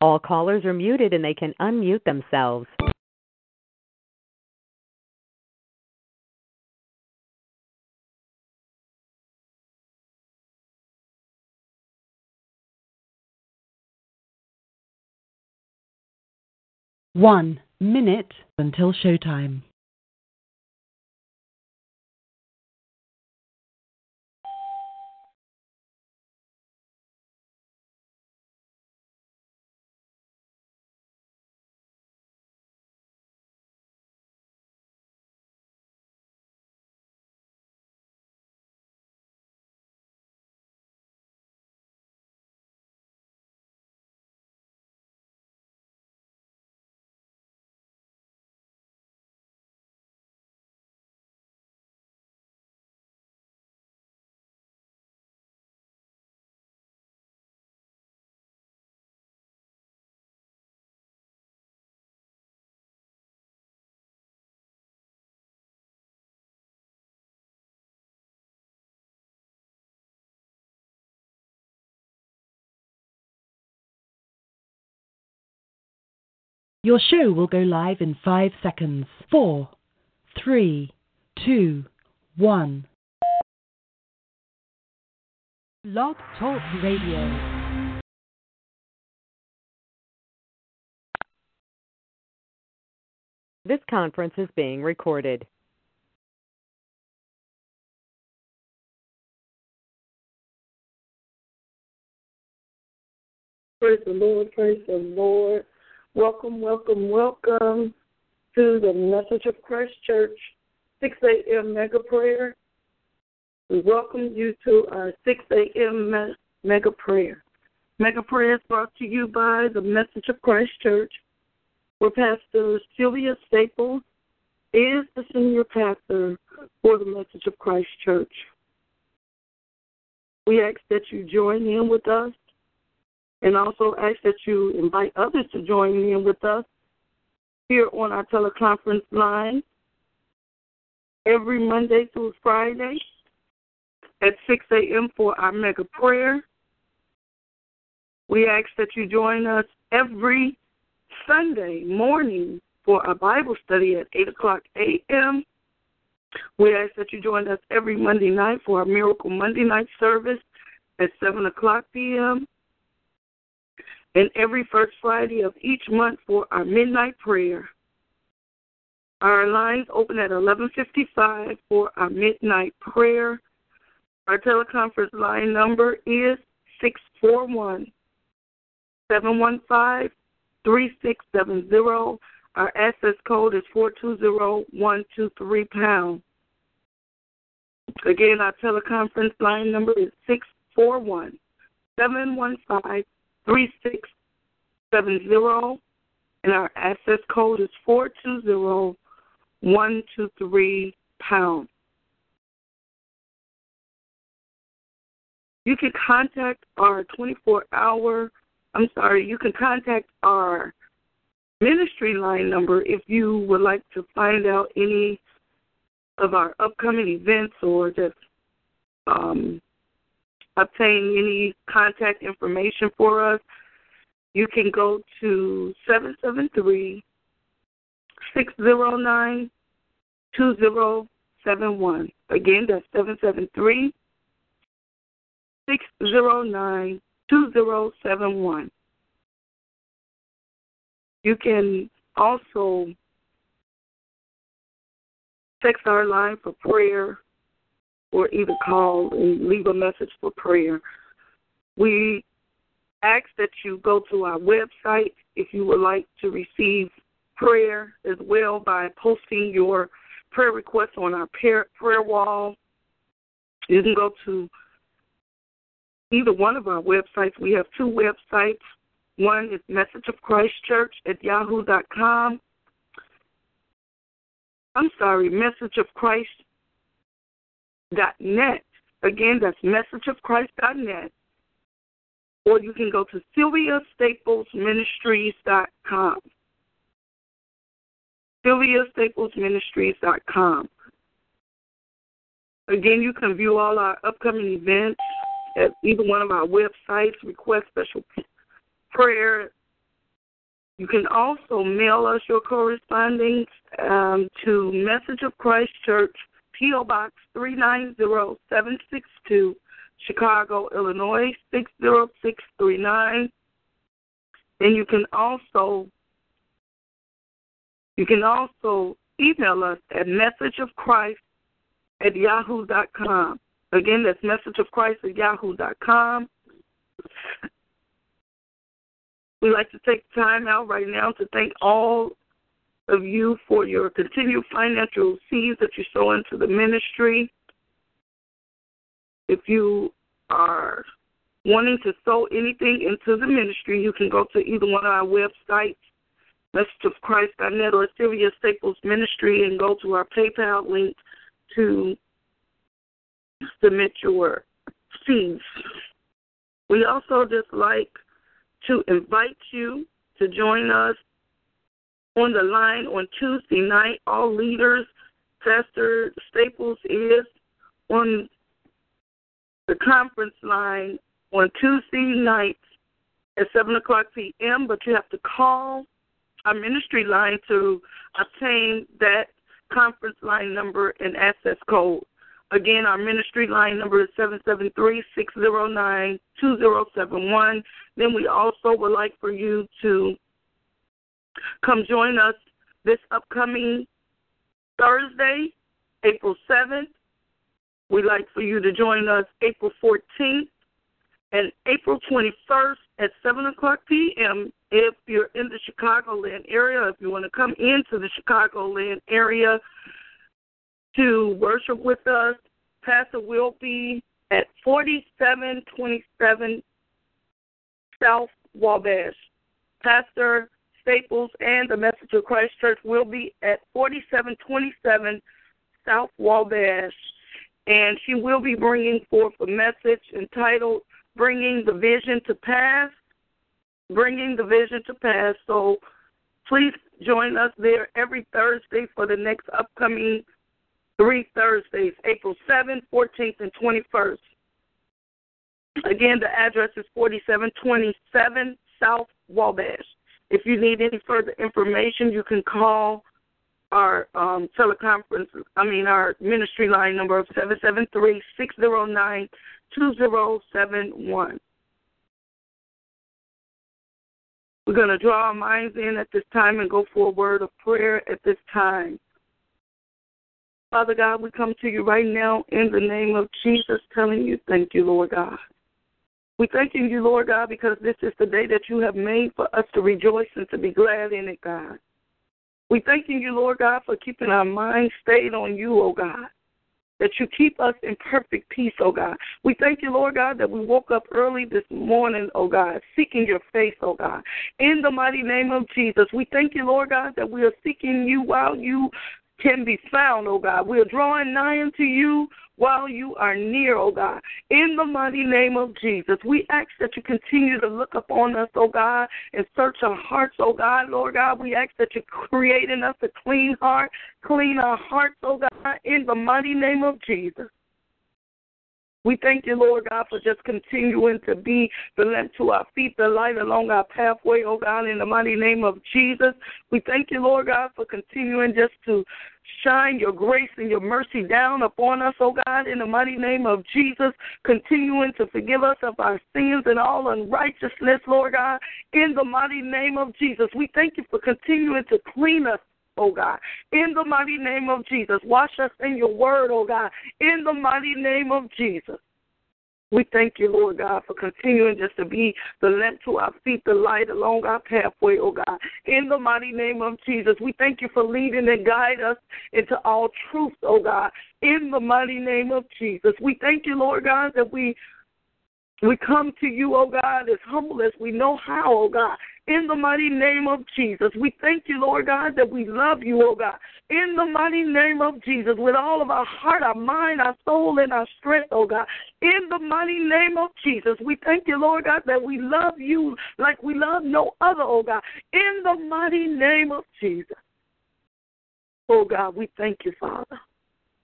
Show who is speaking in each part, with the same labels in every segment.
Speaker 1: All callers are muted and they can unmute themselves.
Speaker 2: One minute until showtime. Your show will go live in five seconds. Four, three, two, one. Blog Talk Radio.
Speaker 1: This conference is being recorded.
Speaker 3: Praise the Lord, praise the Lord. Welcome, welcome, welcome to the Message of Christ Church 6 a.m. mega prayer. We welcome you to our 6 a.m. me- mega prayer. Mega prayer is brought to you by the Message of Christ Church, where Pastor Sylvia Staples is the senior pastor for the Message of Christ Church. We ask that you join in with us and also ask that you invite others to join in with us here on our teleconference line every Monday through Friday at 6 a.m. for our mega prayer. We ask that you join us every Sunday morning for our Bible study at 8 o'clock a.m. We ask that you join us every Monday night for our Miracle Monday night service at 7 o'clock p.m and every first Friday of each month for our midnight prayer. Our lines open at 11:55 for our midnight prayer. Our teleconference line number is 641 715 3670. Our access code is 420123 pound. Again, our teleconference line number is 641 715 3670, and our access code is 420123 pound. You can contact our 24 hour, I'm sorry, you can contact our ministry line number if you would like to find out any of our upcoming events or just um, obtain any contact information for us, you can go to 773 609 2071. Again, that's 773 609 2071. You can also text our line for prayer or either call and leave a message for prayer. We ask that you go to our website if you would like to receive prayer as well by posting your prayer requests on our prayer, prayer wall. You can go to either one of our websites. We have two websites. One is Message of Christ Church at yahoo.com. I'm sorry, Message of Christ dot net. Again, that's Message of Christ dot net. Or you can go to Sylvia Staples Ministries dot com. Sylvia Staples Ministries dot com. Again, you can view all our upcoming events at either one of our websites, request special prayer. You can also mail us your correspondence um, to Message of Christ Church, P.O. Box 390762, Chicago, Illinois 60639. And you can also you can also email us at messageofchrist at yahoo.com. Again, that's messageofchrist at yahoo.com. We'd like to take time out right now to thank all of you for your continued financial seeds that you sow into the ministry. If you are wanting to sow anything into the ministry, you can go to either one of our websites, messageofchrist.net or Sylvia Staples Ministry, and go to our PayPal link to submit your seeds. We also just like to invite you to join us on the line on Tuesday night. All leaders, Pastor Staples is on the conference line on Tuesday nights at 7 o'clock p.m., but you have to call our ministry line to obtain that conference line number and access code. Again, our ministry line number is 773-609-2071. Then we also would like for you to come join us this upcoming Thursday, April 7th. We'd like for you to join us April 14th and April 21st at 7 o'clock p.m. If you're in the Chicagoland area, if you want to come into the Chicagoland area to worship with us, Pastor will be at 4727 South Wabash. Pastor Staples and the Message of Christ Church will be at 4727 South Wabash. And she will be bringing forth a message entitled Bringing the Vision to Pass. Bringing the Vision to Pass. So please join us there every Thursday for the next upcoming three Thursdays, April 7th, 14th, and 21st. Again, the address is 4727 South Wabash. If you need any further information, you can call our um, teleconference, I mean, our ministry line number of 773 609 2071. We're going to draw our minds in at this time and go for a word of prayer at this time. Father God, we come to you right now in the name of Jesus, telling you thank you, Lord God. We thank you, you Lord God, because this is the day that you have made for us to rejoice and to be glad in it, God. We thank you, Lord God, for keeping our minds stayed on you, oh God. That you keep us in perfect peace, oh God. We thank you, Lord God, that we woke up early this morning, oh God, seeking your face, oh God. In the mighty name of Jesus, we thank you, Lord God, that we are seeking you while you can be found, oh God. We are drawing nigh unto you while you are near, oh God. In the mighty name of Jesus, we ask that you continue to look upon us, oh God, and search our hearts, oh God. Lord God, we ask that you create in us a clean heart, clean our hearts, oh God, in the mighty name of Jesus. We thank you, Lord God, for just continuing to be the lamp to our feet, the light along our pathway, oh God, in the mighty name of Jesus. We thank you, Lord God, for continuing just to shine your grace and your mercy down upon us, oh God, in the mighty name of Jesus, continuing to forgive us of our sins and all unrighteousness, Lord God, in the mighty name of Jesus. We thank you for continuing to clean us oh God. In the mighty name of Jesus. Wash us in your word, oh God. In the mighty name of Jesus. We thank you, Lord God, for continuing just to be the lamp to our feet, the light along our pathway, oh God. In the mighty name of Jesus, we thank you for leading and guide us into all truth, oh God. In the mighty name of Jesus, we thank you, Lord God, that we we come to you, oh God, as humble as we know how, oh God in the mighty name of Jesus. We thank you, Lord God, that we love you, oh God, in the mighty name of Jesus, with all of our heart, our mind, our soul, and our strength, oh God, in the mighty name of Jesus. We thank you, Lord God, that we love you like we love no other, oh God, in the mighty name of Jesus. Oh God, we thank you, Father.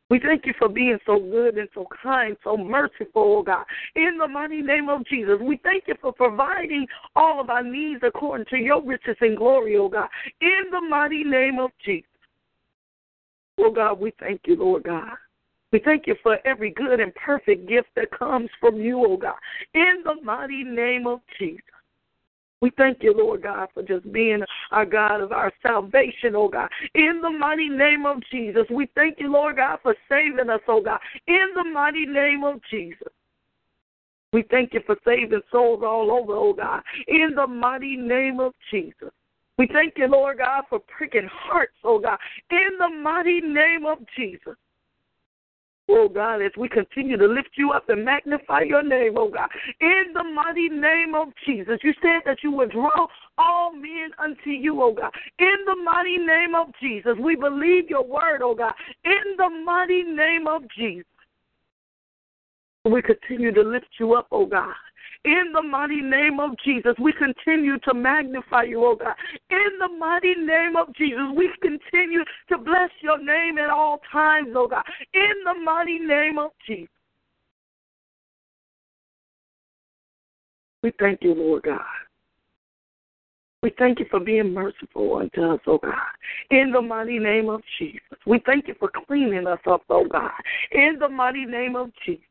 Speaker 3: We thank you for being so good and so kind, so merciful, oh God. In the mighty name of Jesus, we thank you for providing all of our needs according to your riches and glory, oh God. In the mighty name of Jesus. Oh God, we thank you, Lord God. We thank you for every good and perfect gift that comes from you, oh God. In the mighty name of Jesus. We thank you, Lord God, for just being our God of our salvation, oh God. In the mighty name of Jesus, we thank you, Lord God, for saving us, oh God. In the mighty name of Jesus. We thank you for saving souls all over, oh God. In the mighty name of Jesus. We thank you, Lord God, for pricking hearts, oh God. In the mighty name of Jesus. Oh God, as we continue to lift you up and magnify your name, oh God, in the mighty name of Jesus. You said that you would draw all men unto you, oh God. In the mighty name of Jesus, we believe your word, oh God. In the mighty name of Jesus, we continue to lift you up, oh God. In the mighty name of Jesus, we continue to magnify you, oh God. In the mighty name of Jesus, we continue to bless your name at all times, oh God. In the mighty name of Jesus. We thank you, Lord God. We thank you for being merciful unto us, oh God. In the mighty name of Jesus. We thank you for cleaning us up, oh God. In the mighty name of Jesus.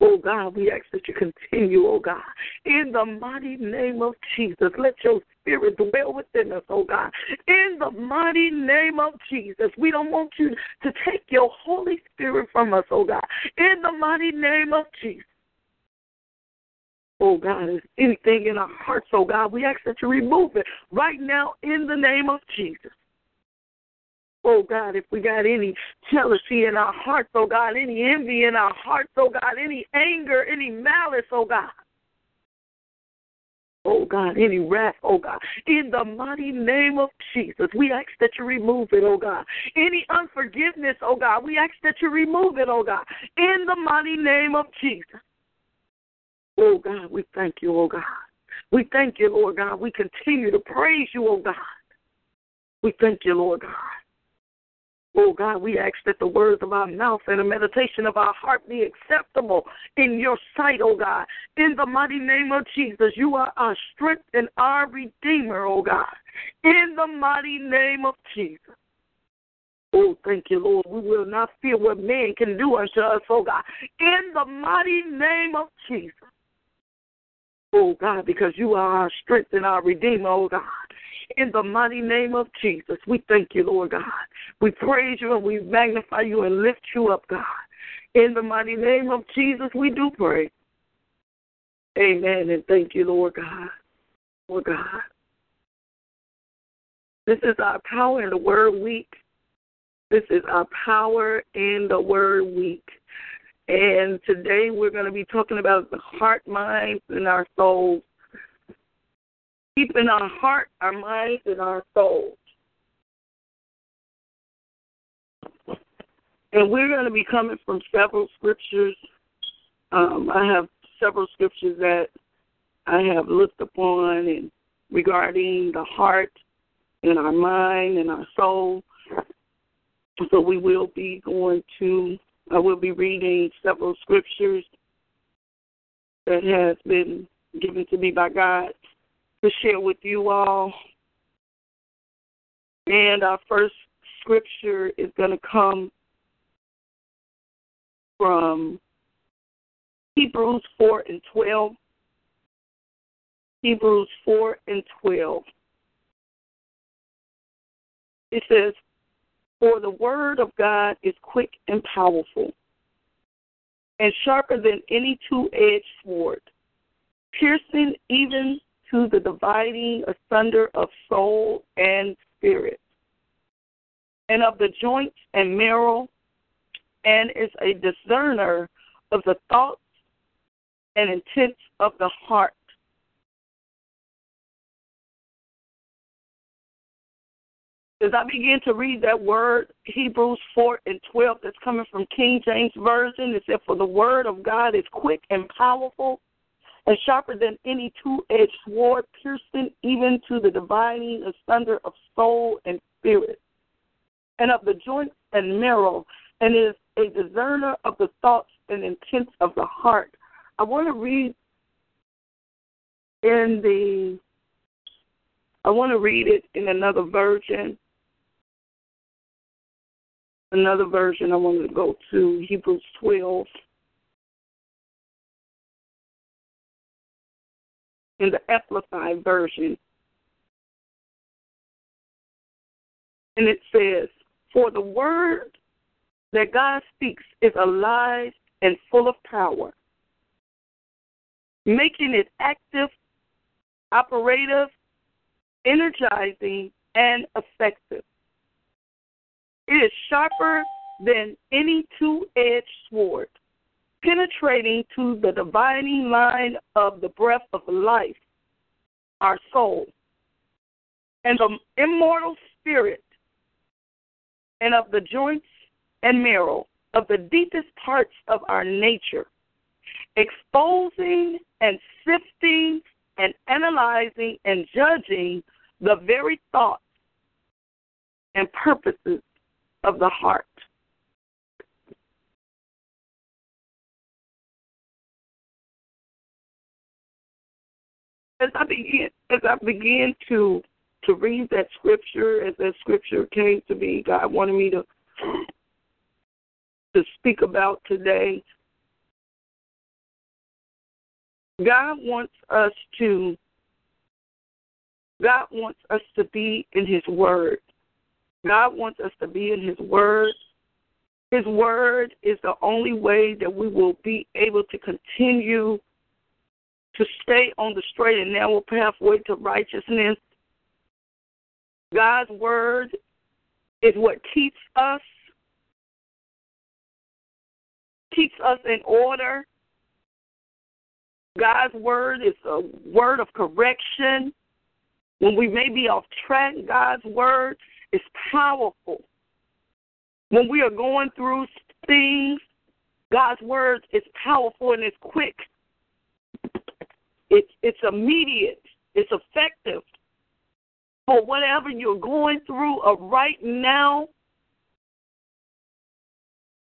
Speaker 3: Oh God, we ask that you continue, oh God, in the mighty name of Jesus. Let your spirit dwell within us, oh God. In the mighty name of Jesus. We don't want you to take your Holy Spirit from us, oh God. In the mighty name of Jesus. Oh God, is anything in our hearts, oh God, we ask that you remove it right now in the name of Jesus. Oh God, if we got any jealousy in our hearts, oh God, any envy in our hearts, oh God, any anger, any malice, oh God. Oh God, any wrath, oh God. In the mighty name of Jesus, we ask that you remove it, oh God. Any unforgiveness, oh God, we ask that you remove it, oh God. In the mighty name of Jesus. Oh God, we thank you, oh God. We thank you, Lord God. We continue to praise you, oh God. We thank you, Lord God. Oh God, we ask that the words of our mouth and the meditation of our heart be acceptable in your sight, oh God. In the mighty name of Jesus, you are our strength and our Redeemer, oh God. In the mighty name of Jesus. Oh, thank you, Lord. We will not fear what man can do unto us, oh God. In the mighty name of Jesus. Oh God, because you are our strength and our Redeemer, oh God in the mighty name of Jesus. We thank you, Lord God. We praise you and we magnify you and lift you up, God. In the mighty name of Jesus, we do pray. Amen. And thank you, Lord God. Lord God. This is our power in the word week. This is our power in the word week. And today we're going to be talking about the heart, mind, and our souls keeping our heart, our minds, and our souls. And we're going to be coming from several scriptures. Um, I have several scriptures that I have looked upon and regarding the heart and our mind and our soul. So we will be going to I will be reading several scriptures that has been given to me by God to share with you all. And our first scripture is going to come from Hebrews 4 and 12. Hebrews 4 and 12. It says, For the word of God is quick and powerful, and sharper than any two edged sword, piercing even to the dividing asunder of soul and spirit, and of the joints and marrow, and is a discerner of the thoughts and intents of the heart. As I begin to read that word, Hebrews 4 and 12, that's coming from King James Version, it said, For the word of God is quick and powerful and sharper than any two edged sword, piercing even to the dividing asunder of soul and spirit, and of the joints and marrow, and is a discerner of the thoughts and intents of the heart. I want to read in the I want to read it in another version. Another version I want to go to Hebrews 12 in the amplified version. And it says, For the word that God speaks is alive and full of power, making it active, operative, energizing, and effective. It is sharper than any two edged sword, penetrating to the dividing line of the breath of life, our soul, and the immortal spirit, and of the joints and marrow of the deepest parts of our nature, exposing and sifting and analyzing and judging the very thoughts and purposes of the heart. As I begin, as I began to to read that scripture, as that scripture came to me, God wanted me to to speak about today. God wants us to God wants us to be in his word. God wants us to be in his word. His word is the only way that we will be able to continue to stay on the straight and narrow pathway to righteousness. God's word is what keeps us keeps us in order. God's word is a word of correction. When we may be off track, God's word is powerful. When we are going through things, God's word is powerful and it's quick. It's it's immediate. It's effective. For whatever you're going through uh, right now,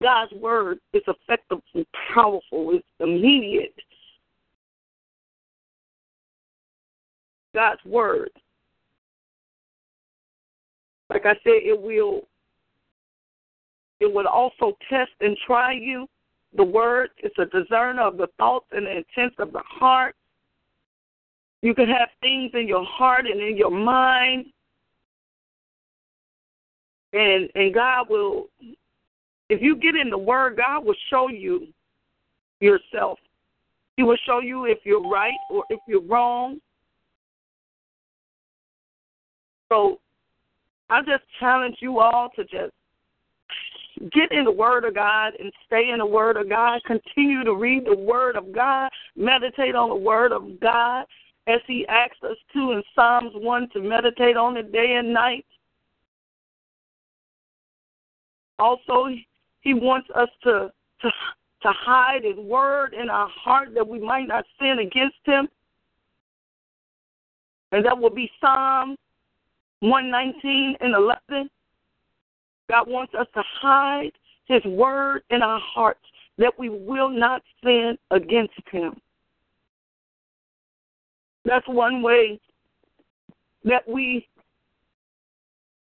Speaker 3: God's word is effective and powerful. It's immediate. God's word. Like I said, it will it will also test and try you. The word is a discerner of the thoughts and the intents of the heart. You can have things in your heart and in your mind. And and God will if you get in the word, God will show you yourself. He will show you if you're right or if you're wrong. So I just challenge you all to just get in the Word of God and stay in the Word of God. Continue to read the Word of God. Meditate on the Word of God as He asks us to in Psalms 1 to meditate on it day and night. Also, He wants us to, to, to hide His Word in our heart that we might not sin against Him. And that will be Psalm 119 and 11. God wants us to hide his word in our hearts that we will not sin against him. That's one way that we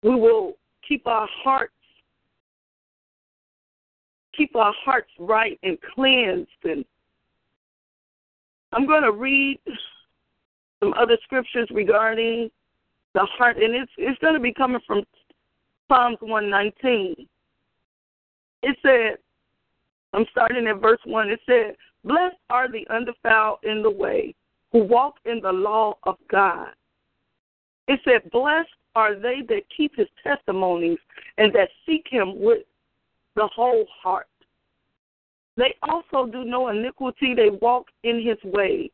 Speaker 3: we will keep our hearts keep our hearts right and cleansed and I'm going to read some other scriptures regarding the heart and it's it's going to be coming from Psalms 119. It said I'm starting at verse 1. It said, Blessed are the undefiled in the way, who walk in the law of God. It said, Blessed are they that keep his testimonies and that seek him with the whole heart. They also do no iniquity, they walk in his ways.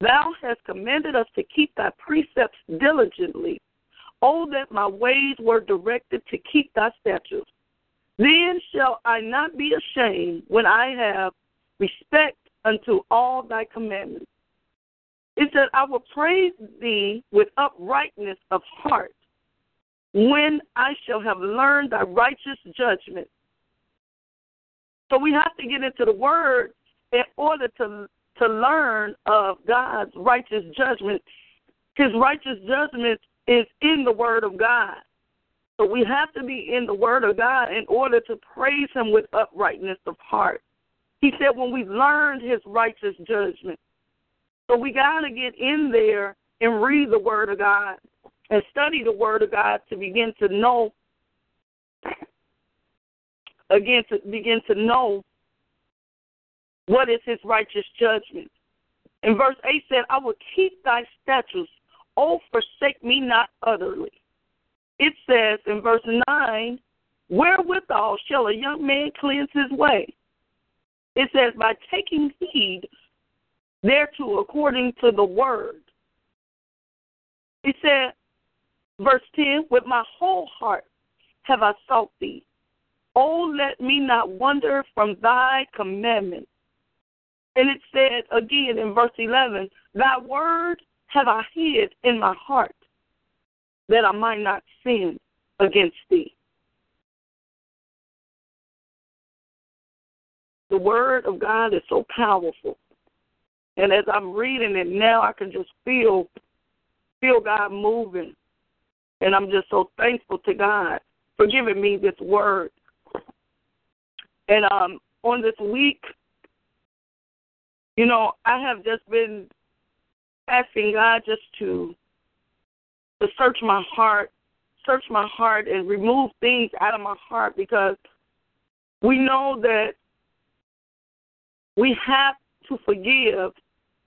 Speaker 3: Thou hast commanded us to keep thy precepts diligently. Oh, that my ways were directed to keep thy statutes. Then shall I not be ashamed when I have respect unto all thy commandments. It said, I will praise thee with uprightness of heart when I shall have learned thy righteous judgment. So we have to get into the word in order to to learn of God's righteous judgment. His righteous judgment is in the word of God. So we have to be in the Word of God in order to praise Him with uprightness of heart. He said, when we've learned His righteous judgment. So we got to get in there and read the Word of God and study the Word of God to begin to know, again, to begin to know what is His righteous judgment. In verse 8 said, I will keep thy statutes, oh, forsake me not utterly it says in verse 9, Wherewithal shall a young man cleanse his way? It says, By taking heed thereto according to the word. He said, verse 10, With my whole heart have I sought thee. Oh, let me not wander from thy commandments. And it said again in verse 11, Thy word have I hid in my heart that I might not sin against thee. The word of God is so powerful. And as I'm reading it now I can just feel feel God moving. And I'm just so thankful to God for giving me this word. And um on this week, you know, I have just been asking God just to to search my heart, search my heart and remove things out of my heart because we know that we have to forgive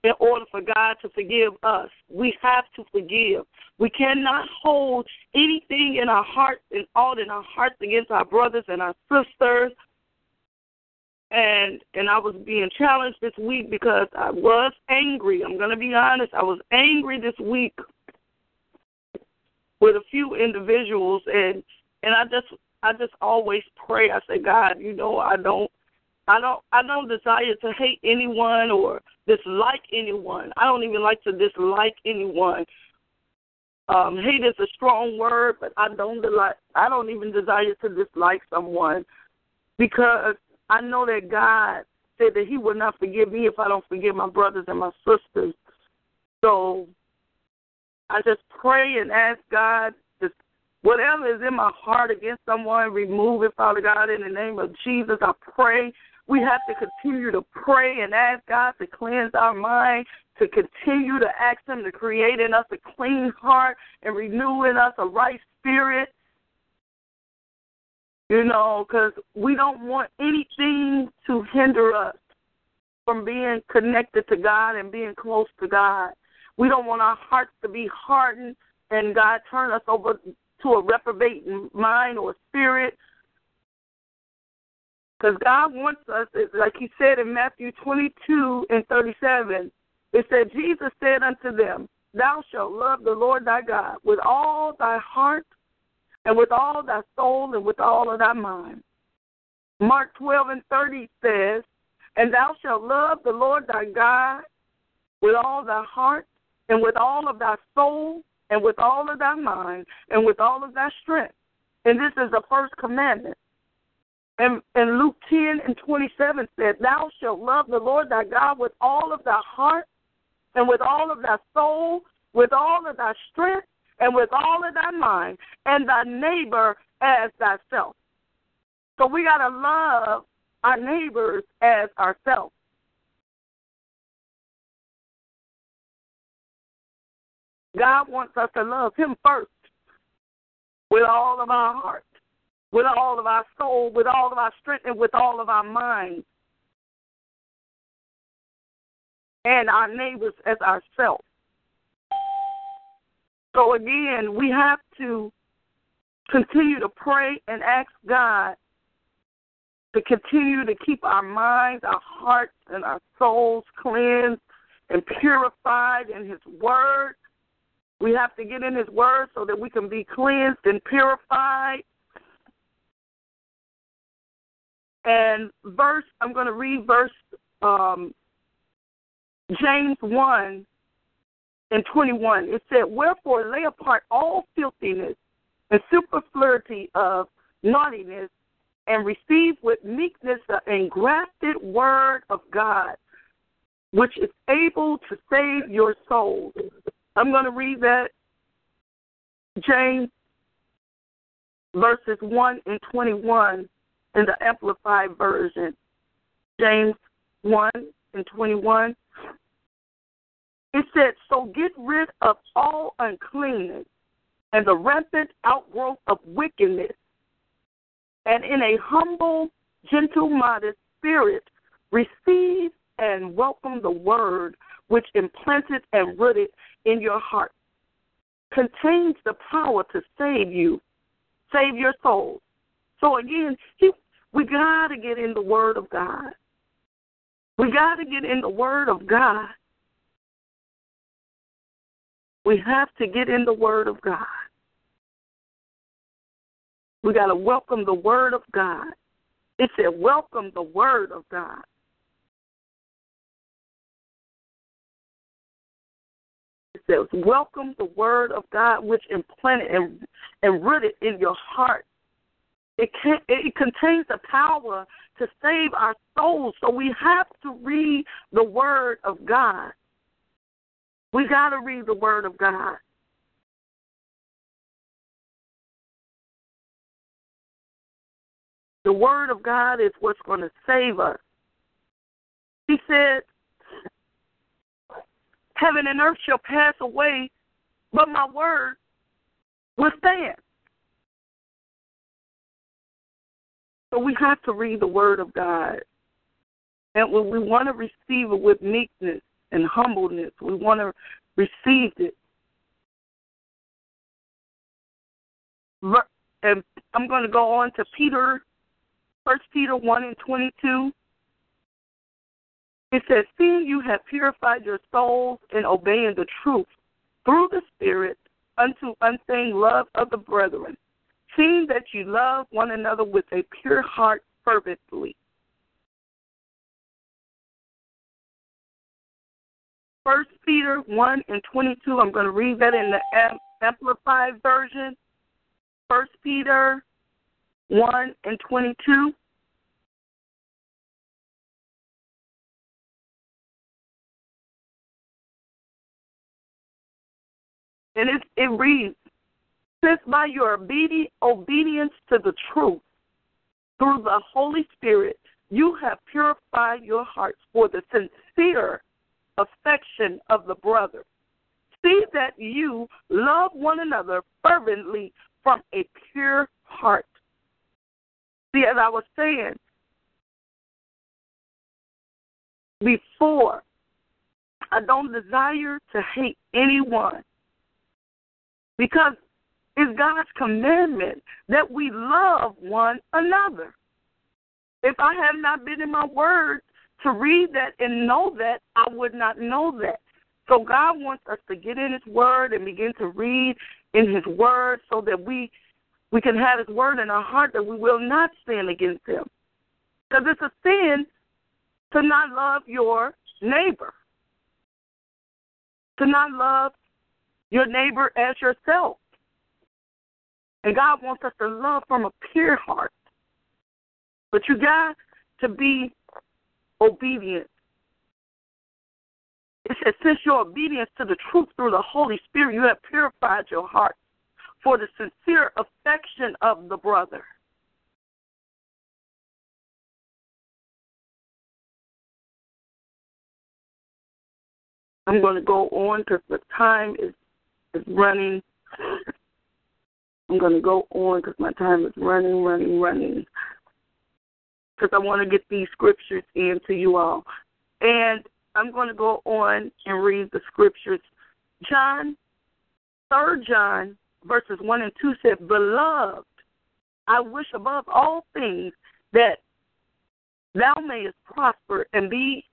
Speaker 3: in order for God to forgive us. We have to forgive. We cannot hold anything in our hearts and all in our hearts against our brothers and our sisters. And and I was being challenged this week because I was angry. I'm gonna be honest. I was angry this week with a few individuals and and I just I just always pray. I say, God, you know, I don't I don't I don't desire to hate anyone or dislike anyone. I don't even like to dislike anyone. Um, hate is a strong word, but I don't like I don't even desire to dislike someone because I know that God said that He will not forgive me if I don't forgive my brothers and my sisters. So I just pray and ask God to whatever is in my heart against someone, remove it, Father God, in the name of Jesus. I pray. We have to continue to pray and ask God to cleanse our mind, to continue to ask Him to create in us a clean heart and renew in us a right spirit. You know, because we don't want anything to hinder us from being connected to God and being close to God. We don't want our hearts to be hardened and God turn us over to a reprobate mind or spirit. Because God wants us, like He said in Matthew 22 and 37, it said, Jesus said unto them, Thou shalt love the Lord thy God with all thy heart and with all thy soul and with all of thy mind. Mark 12 and 30 says, And thou shalt love the Lord thy God with all thy heart and with all of thy soul, and with all of thy mind, and with all of thy strength. And this is the first commandment. And, and Luke 10 and 27 said, Thou shalt love the Lord thy God with all of thy heart and with all of thy soul, with all of thy strength, and with all of thy mind, and thy neighbor as thyself. So we got to love our neighbors as ourselves. God wants us to love Him first with all of our heart, with all of our soul, with all of our strength, and with all of our mind. And our neighbors as ourselves. So again, we have to continue to pray and ask God to continue to keep our minds, our hearts, and our souls cleansed and purified in His Word. We have to get in His Word so that we can be cleansed and purified. And verse, I'm going to read verse um, James 1 and 21. It said, Wherefore lay apart all filthiness and superfluity of naughtiness and receive with meekness the engrafted word of God, which is able to save your souls. I'm going to read that, James, verses 1 and 21 in the Amplified Version. James 1 and 21. It said, So get rid of all uncleanness and the rampant outgrowth of wickedness, and in a humble, gentle, modest spirit, receive and welcome the word which implanted and rooted in your heart contains the power to save you, save your soul. So again, he, we got to get in the Word of God. We got to get in the Word of God. We have to get in the Word of God. We got to welcome the Word of God. It said, welcome the Word of God. It says, welcome the Word of God, which implanted and, and rooted in your heart. It, can, it contains the power to save our souls. So we have to read the Word of God. We got to read the Word of God. The Word of God is what's going to save us. He said, Heaven and earth shall pass away, but my word will stand. So we have to read the Word of God. And when we want to receive it with meekness and humbleness, we want to receive it. And I'm going to go on to Peter, First Peter 1 and 22. It says, Seeing you have purified your souls in obeying the truth through the Spirit unto unfeigned love of the brethren, seeing that you love one another with a pure heart fervently. First Peter 1 and 22, I'm going to read that in the Amplified Version. First Peter 1 and 22. And it, it reads, Since by your obedience to the truth, through the Holy Spirit, you have purified your hearts for the sincere affection of the brother. See that you love one another fervently from a pure heart. See, as I was saying before, I don't desire to hate anyone because it's God's commandment that we love one another. If I have not been in my word to read that and know that, I would not know that. So God wants us to get in His Word and begin to read in His Word so that we we can have His Word in our heart that we will not sin against Him. Because it's a sin to not love your neighbor, to not love your neighbor as yourself. And God wants us to love from a pure heart. But you got to be obedient. It says, since your obedience to the truth through the Holy Spirit, you have purified your heart for the sincere affection of the brother. I'm going to go on because the time is is running. I'm going to go on because my time is running, running, running. Because I want to get these scriptures into you all. And I'm going to go on and read the scriptures. John, 3 John, verses 1 and 2 said, Beloved, I wish above all things that thou mayest prosper and be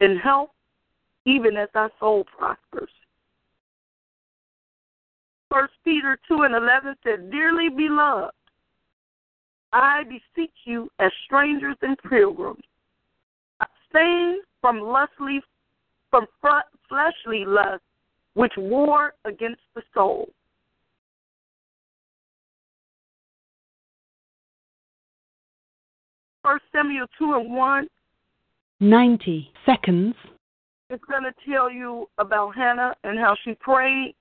Speaker 3: in health, even as thy soul prospers. First Peter 2 and 11 said, Dearly beloved, I beseech you as strangers and pilgrims, abstain from lustly, from fleshly lust, which war against the soul. First Samuel 2 and 1.
Speaker 2: 90 seconds.
Speaker 3: It's going to tell you about Hannah and how she prayed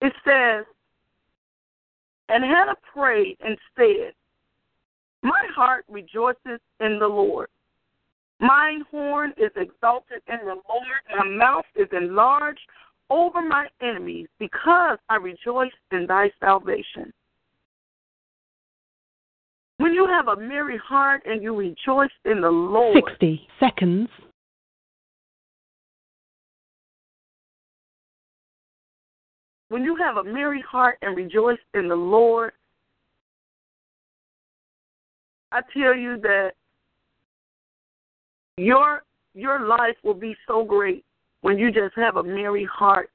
Speaker 3: it says, And Hannah prayed and said, My heart rejoices in the Lord. Mine horn is exalted in the Lord. My mouth is enlarged over my enemies because I rejoice in thy salvation. When you have a merry heart and you rejoice in the Lord,
Speaker 2: 60 seconds.
Speaker 3: When you have a merry heart and rejoice in the Lord, I tell you that your your life will be so great when you just have a merry heart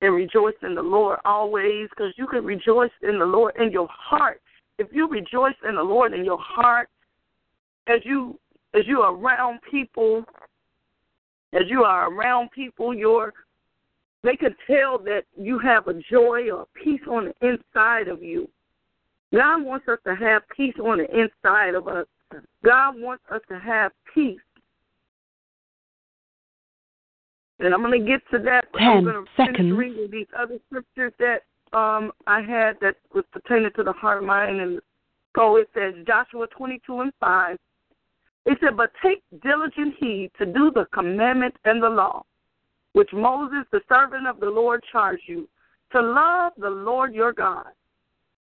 Speaker 3: and rejoice in the Lord always because you can rejoice in the Lord in your heart. If you rejoice in the Lord in your heart as you as you are around people as you are around people your they could tell that you have a joy or a peace on the inside of you. God wants us to have peace on the inside of us. God wants us to have peace. And I'm going to get to that.
Speaker 2: Ten
Speaker 3: I'm going to
Speaker 2: seconds.
Speaker 3: finish reading these other scriptures that um, I had that was pertaining to the heart, mind, and so it says Joshua 22 and 5. It said, But take diligent heed to do the commandment and the law which Moses, the servant of the Lord, charged you, to love the Lord your God,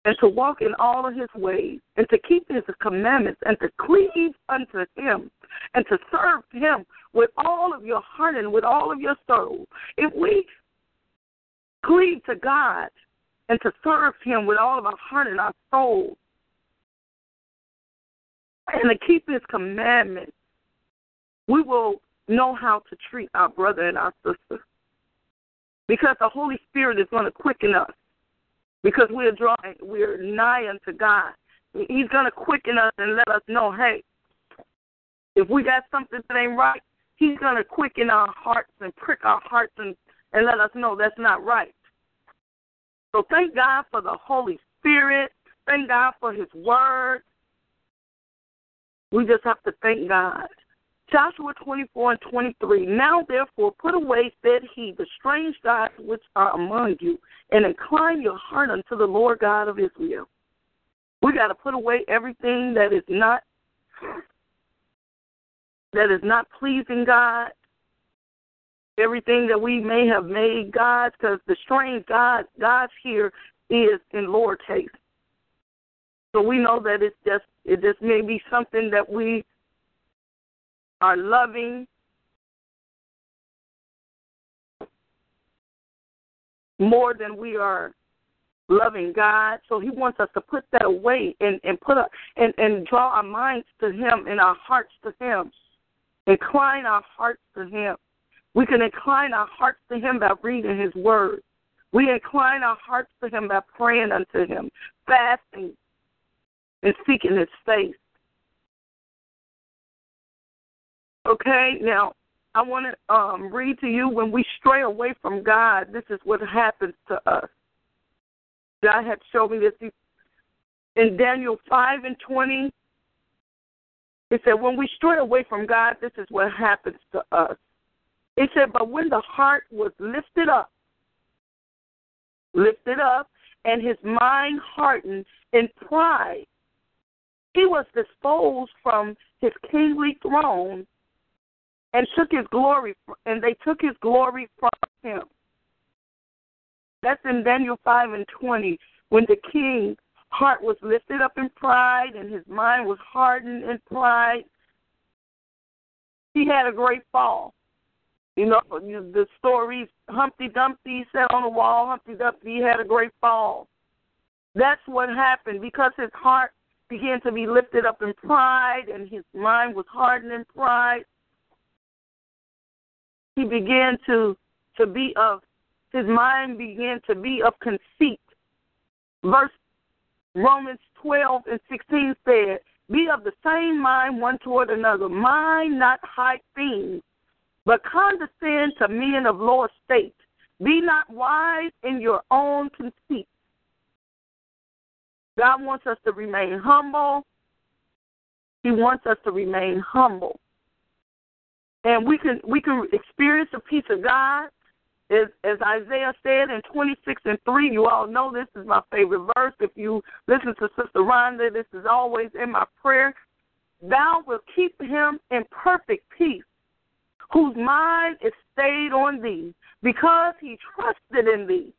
Speaker 3: and to walk in all of his ways, and to keep his commandments, and to cleave unto him, and to serve him with all of your heart and with all of your soul. If we cleave to God and to serve him with all of our heart and our soul, and to keep his commandments, we will know how to treat our brother and our sister. Because the Holy Spirit is going to quicken us. Because we're drawing, we're nigh unto God. He's going to quicken us and let us know, hey, if we got something that ain't right, He's going to quicken our hearts and prick our hearts and, and let us know that's not right. So thank God for the Holy Spirit. Thank God for His Word. We just have to thank God. Joshua 24 and 23. Now, therefore, put away, said he, the strange gods which are among you, and incline your heart unto the Lord God of Israel. We got to put away everything that is not that is not pleasing God. Everything that we may have made gods, because the strange gods, gods here is in lowercase. So we know that it's just it just may be something that we are loving, more than we are loving God. So He wants us to put that away and and put a, and and draw our minds to Him and our hearts to Him. Incline our hearts to Him. We can incline our hearts to Him by reading His Word. We incline our hearts to Him by praying unto Him, fasting, and seeking His face. Okay, now I want to um, read to you when we stray away from God, this is what happens to us. God had showed me this. in Daniel 5 and 20, it said, When we stray away from God, this is what happens to us. It said, But when the heart was lifted up, lifted up, and his mind hardened in pride, he was disposed from his kingly throne and took his glory, and they took his glory from him. That's in Daniel 5 and 20, when the king's heart was lifted up in pride and his mind was hardened in pride. He had a great fall. You know, the stories, Humpty Dumpty sat on the wall, Humpty Dumpty had a great fall. That's what happened because his heart began to be lifted up in pride and his mind was hardened in pride. He began to to be of his mind began to be of conceit. Verse Romans 12 and 16 said, Be of the same mind one toward another, mind not high things, but condescend to men of low estate. Be not wise in your own conceit. God wants us to remain humble. He wants us to remain humble. And we can we can experience the peace of God as, as Isaiah said in 26 and 3, you all know this is my favorite verse. If you listen to Sister Rhonda, this is always in my prayer. Thou wilt keep him in perfect peace, whose mind is stayed on thee, because he trusted in thee.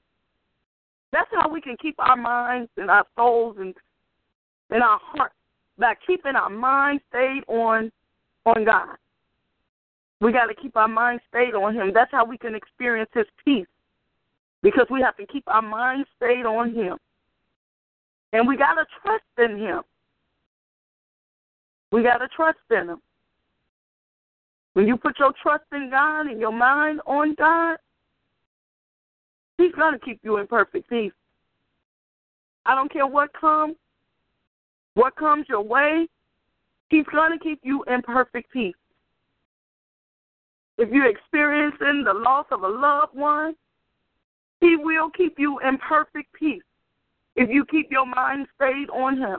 Speaker 3: That's how we can keep our minds and our souls and, and our hearts by keeping our mind stayed on on God. We got to keep our mind stayed on Him. That's how we can experience His peace. Because we have to keep our mind stayed on Him. And we got to trust in Him. We got to trust in Him. When you put your trust in God and your mind on God, He's going to keep you in perfect peace. I don't care what comes, what comes your way, He's going to keep you in perfect peace. If you're experiencing the loss of a loved one, He will keep you in perfect peace if you keep your mind stayed on Him.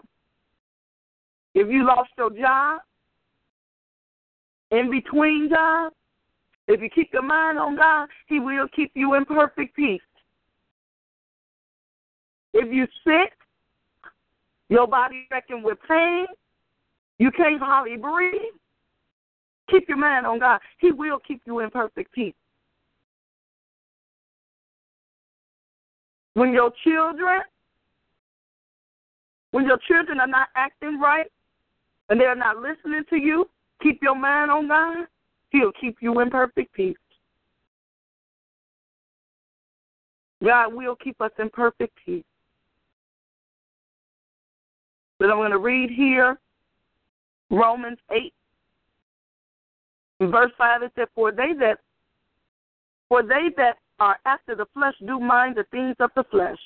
Speaker 3: If you lost your job, in between jobs, if you keep your mind on God, He will keep you in perfect peace. If you're sick, your body wrecking with pain, you can't hardly breathe, Keep your mind on God. He will keep you in perfect peace. When your children, when your children are not acting right and they're not listening to you, keep your mind on God. He'll keep you in perfect peace. God will keep us in perfect peace. But I'm going to read here Romans 8 in verse five it said, For they that for they that are after the flesh do mind the things of the flesh,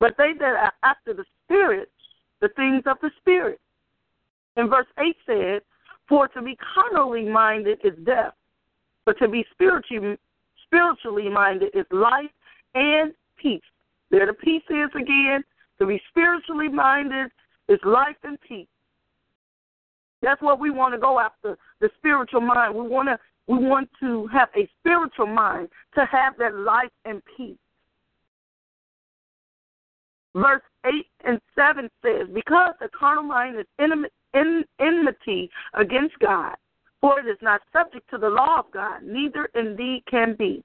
Speaker 3: but they that are after the spirit, the things of the spirit. And verse eight said, For to be carnally minded is death, but to be spiritually spiritually minded is life and peace. There the peace is again. To be spiritually minded is life and peace. That's what we want to go after the spiritual mind. We want to we want to have a spiritual mind to have that life and peace. Verse 8 and 7 says, Because the carnal mind is enmity against God, for it is not subject to the law of God, neither indeed can be.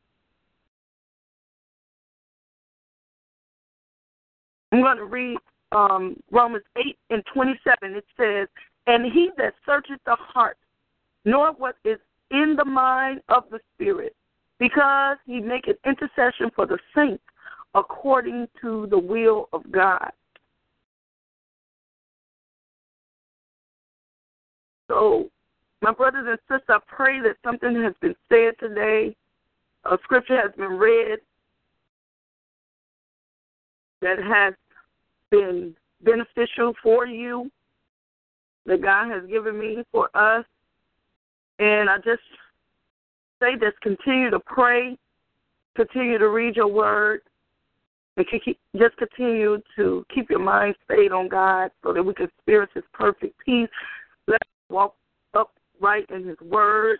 Speaker 3: I'm going to read um, Romans 8 and 27. It says, and he that searcheth the heart, nor what is in the mind of the Spirit, because he maketh intercession for the saints according to the will of God. So, my brothers and sisters, I pray that something has been said today, a scripture has been read that has been beneficial for you that God has given me for us. And I just say this continue to pray, continue to read your word, And just continue to keep your mind stayed on God so that we can experience His perfect peace. Let us walk upright in His Word.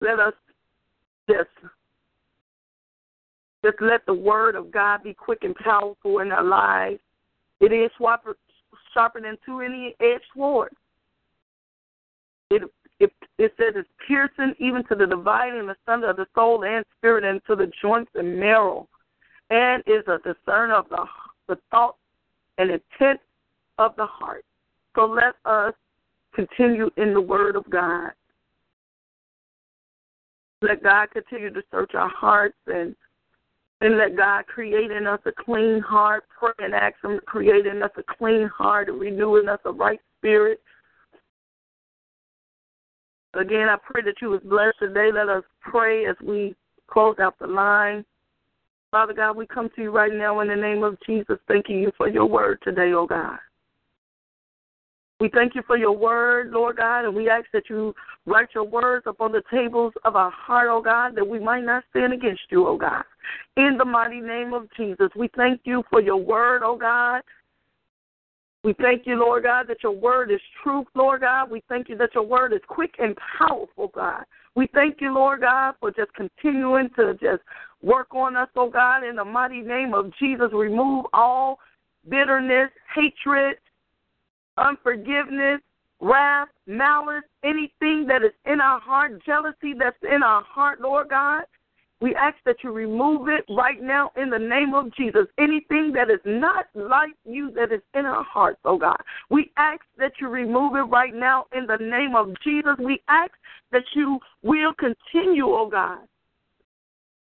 Speaker 3: Let us just just let the Word of God be quick and powerful in our lives. It is sharper, sharper than two any edged sword. It it it says it's piercing even to the dividing the asunder of the soul and spirit and to the joints and marrow, and is a discerner of the the thoughts and intent of the heart. So let us continue in the Word of God. Let God continue to search our hearts and and let God create in us a clean heart. Pray and ask Him to create in us a clean heart and renew in us a right spirit. Again, I pray that you was blessed today. Let us pray as we close out the line. Father God, we come to you right now in the name of Jesus, thanking you for your word today, oh God. We thank you for your word, Lord God, and we ask that you write your words upon the tables of our heart, oh God, that we might not sin against you, oh God. In the mighty name of Jesus, we thank you for your word, oh God. We thank you, Lord God, that your word is truth, Lord God. We thank you that your word is quick and powerful, God. We thank you, Lord God, for just continuing to just work on us, oh God, in the mighty name of Jesus. Remove all bitterness, hatred, unforgiveness, wrath, malice, anything that is in our heart, jealousy that's in our heart, Lord God. We ask that you remove it right now in the name of Jesus. Anything that is not like you that is in our hearts, oh God. We ask that you remove it right now in the name of Jesus. We ask that you will continue, oh God,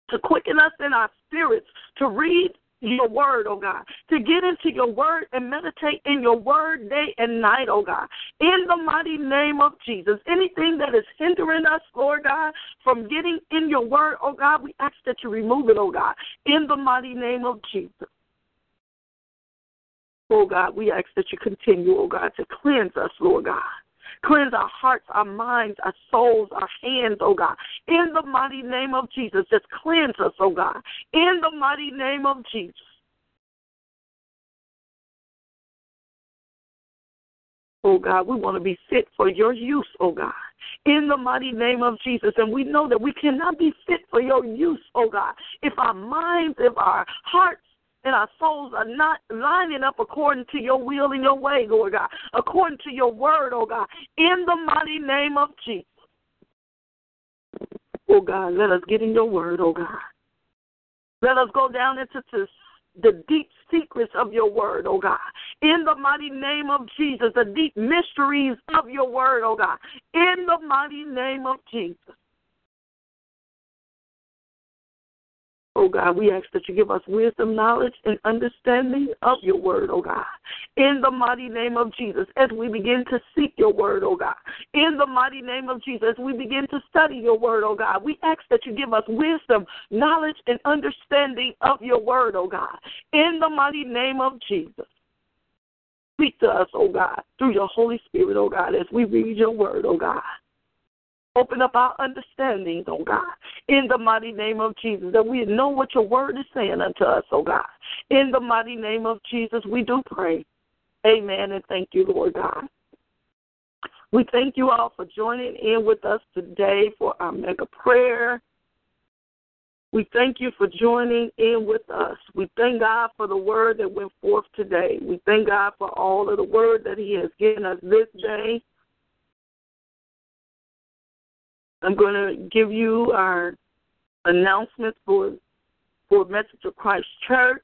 Speaker 3: to quicken us in our spirits, to read your word, oh God, to get into your word and meditate in your word day and night, oh God. In the mighty name of Jesus, anything that is hindering us, Lord God, from getting in your word, oh God, we ask that you remove it, oh God, in the mighty name of Jesus. Oh God, we ask that you continue, oh God, to cleanse us, Lord God. Cleanse our hearts, our minds, our souls, our hands, oh God. In the mighty name of Jesus, just cleanse us, oh God. In the mighty name of Jesus. Oh God, we want to be fit for your use, oh God. In the mighty name of Jesus. And we know that we cannot be fit for your use, oh God, if our minds, if our hearts, and our souls are not lining up according to your will and your way, Lord God, according to your word, oh God, in the mighty name of Jesus. Oh God, let us get in your word, oh God. Let us go down into the deep secrets of your word, oh God. In the mighty name of Jesus, the deep mysteries of your word, oh God. In the mighty name of Jesus. Oh God, we ask that you give us wisdom, knowledge, and understanding of your word, oh God. In the mighty name of Jesus, as we begin to seek your word, oh God. In the mighty name of Jesus, we begin to study your word, oh God, we ask that you give us wisdom, knowledge, and understanding of your word, oh God. In the mighty name of Jesus. Speak to us, oh God, through your Holy Spirit, oh God, as we read your word, oh God. Open up our understandings, oh God, in the mighty name of Jesus, that we know what your word is saying unto us, oh God. In the mighty name of Jesus, we do pray. Amen, and thank you, Lord God. We thank you all for joining in with us today for our mega prayer. We thank you for joining in with us. We thank God for the word that went forth today. We thank God for all of the word that He has given us this day. I'm going to give you our announcement for for Message of Christ Church.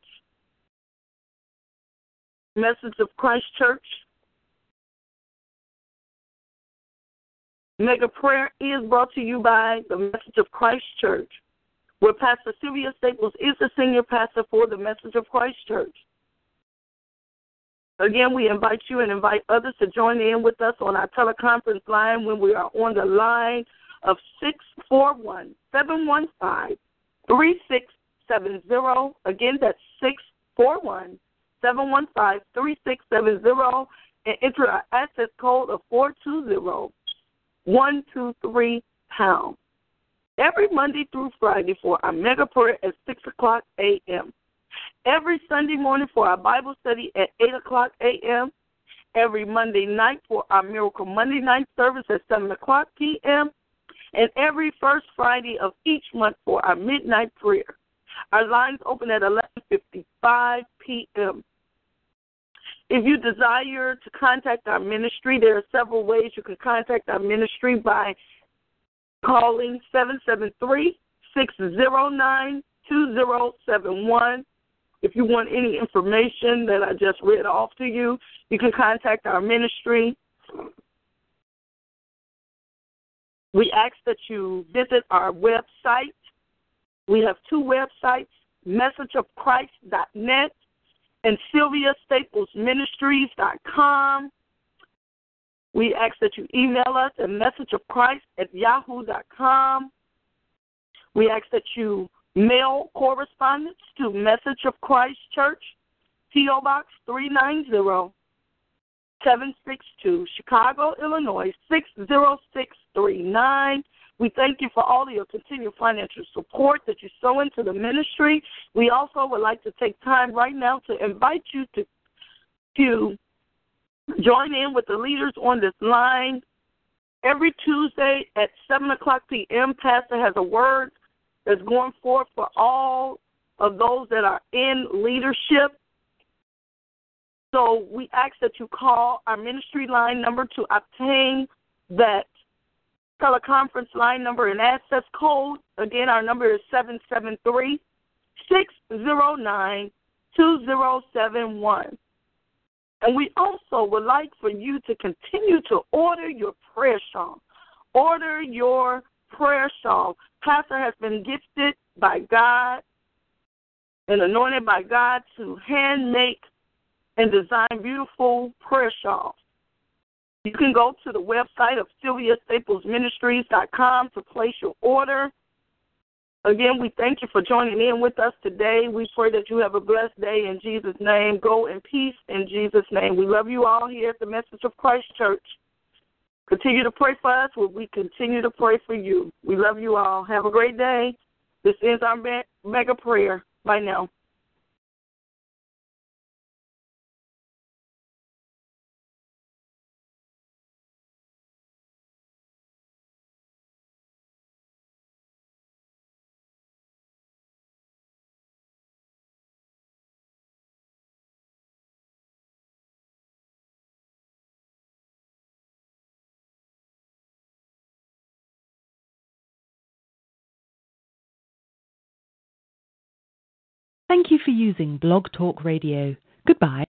Speaker 3: Message of Christ Church. Mega Prayer is brought to you by the Message of Christ Church, where Pastor Sylvia Staples is the senior pastor for the Message of Christ Church. Again, we invite you and invite others to join in with us on our teleconference line when we are on the line of 641 715 3670. Again, that's 641 715 3670 and enter our access code of 420 123 pound. Every Monday through Friday for our mega prayer at 6 o'clock a.m. every Sunday morning for our Bible study at 8 o'clock a.m., every Monday night for our Miracle Monday night service at 7 o'clock p.m., and every first Friday of each month for our midnight prayer. Our lines open at 11:55 p.m. If you desire to contact our ministry, there are several ways you can contact our ministry by calling 773-609-2071. If you want any information that I just read off to you, you can contact our ministry. We ask that you visit our website. We have two websites, messageofchrist.net and SylviaStaplesMinistries.com. We ask that you email us at messageofchrist at yahoo.com. We ask that you mail correspondence to Message of Christ Church, P.O. Box 390, 762, Chicago, Illinois 60639. We thank you for all of your continued financial support that you sow into the ministry. We also would like to take time right now to invite you to to join in with the leaders on this line. Every Tuesday at 7 o'clock p.m., Pastor has a word that's going forth for all of those that are in leadership. So we ask that you call our ministry line number to obtain that teleconference line number and access code. Again, our number is 773 609 2071. And we also would like for you to continue to order your prayer shawl. Order your prayer shawl. Pastor has been gifted by God and anointed by God to hand make and design beautiful prayer shawls. You can go to the website of SylviaStaplesMinistries.com to place your order. Again, we thank you for joining in with us today. We pray that you have a blessed day in Jesus' name. Go in peace in Jesus' name. We love you all here at the Message of Christ Church. Continue to pray for us. We continue to pray for you. We love you all. Have a great day. This is our mega prayer. Bye now.
Speaker 2: Using Blog Talk Radio. Goodbye.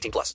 Speaker 4: 18 plus.